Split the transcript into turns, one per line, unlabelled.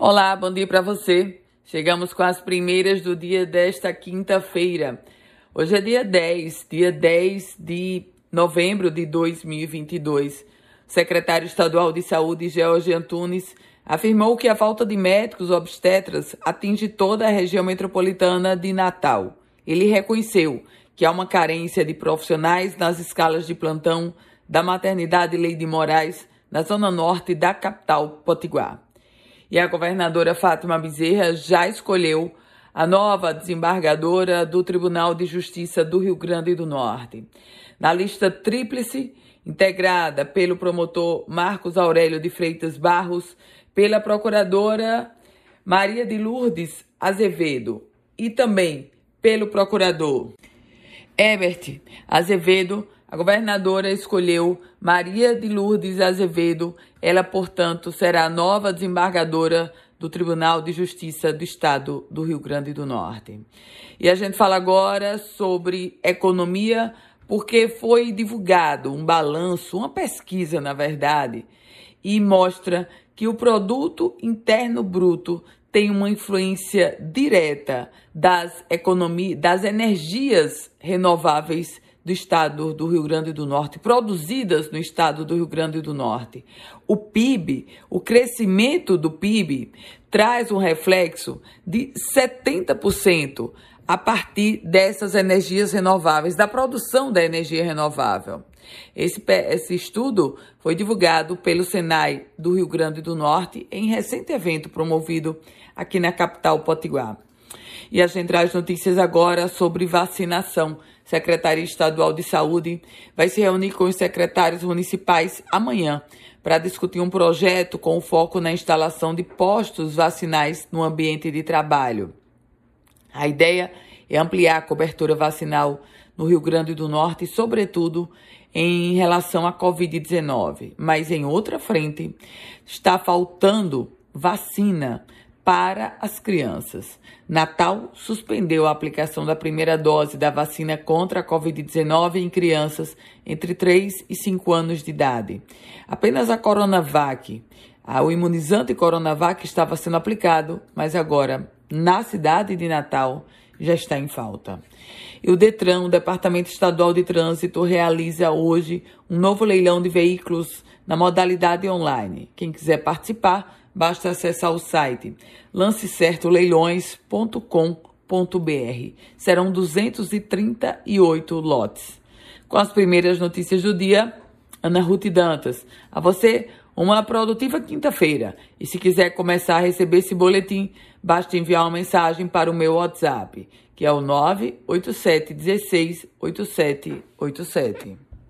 Olá, bom dia para você. Chegamos com as primeiras do dia desta quinta-feira. Hoje é dia 10, dia 10 de novembro de 2022. O secretário estadual de Saúde, George Antunes, afirmou que a falta de médicos obstetras atinge toda a região metropolitana de Natal. Ele reconheceu que há uma carência de profissionais nas escalas de plantão da maternidade Leide Moraes, na zona norte da capital Potiguar. E a governadora Fátima Bezerra já escolheu a nova desembargadora do Tribunal de Justiça do Rio Grande do Norte. Na lista tríplice, integrada pelo promotor Marcos Aurélio de Freitas Barros, pela procuradora Maria de Lourdes Azevedo e também pelo procurador Ebert Azevedo, a governadora escolheu Maria de Lourdes Azevedo. Ela, portanto, será a nova desembargadora do Tribunal de Justiça do Estado do Rio Grande do Norte. E a gente fala agora sobre economia, porque foi divulgado um balanço, uma pesquisa, na verdade, e mostra que o produto interno bruto tem uma influência direta das economias, das energias renováveis do estado do Rio Grande do Norte, produzidas no estado do Rio Grande do Norte. O PIB, o crescimento do PIB, traz um reflexo de 70% a partir dessas energias renováveis, da produção da energia renovável. Esse, esse estudo foi divulgado pelo Senai do Rio Grande do Norte em recente evento promovido aqui na capital Potiguar. E a gente traz notícias agora sobre vacinação. Secretaria Estadual de Saúde, vai se reunir com os secretários municipais amanhã para discutir um projeto com foco na instalação de postos vacinais no ambiente de trabalho. A ideia é ampliar a cobertura vacinal no Rio Grande do Norte, sobretudo em relação à Covid-19. Mas em outra frente, está faltando vacina para as crianças. Natal suspendeu a aplicação da primeira dose da vacina contra a Covid-19 em crianças entre 3 e 5 anos de idade. Apenas a Coronavac, o imunizante Coronavac estava sendo aplicado, mas agora, na cidade de Natal, já está em falta. E o Detran, o Departamento Estadual de Trânsito, realiza hoje um novo leilão de veículos na modalidade online. Quem quiser participar, basta acessar o site lancecertoleilões.com.br. Serão 238 lotes. Com as primeiras notícias do dia, Ana Ruth Dantas. A você, uma produtiva quinta-feira. E se quiser começar a receber esse boletim, basta enviar uma mensagem para o meu WhatsApp, que é o 987 16 8787.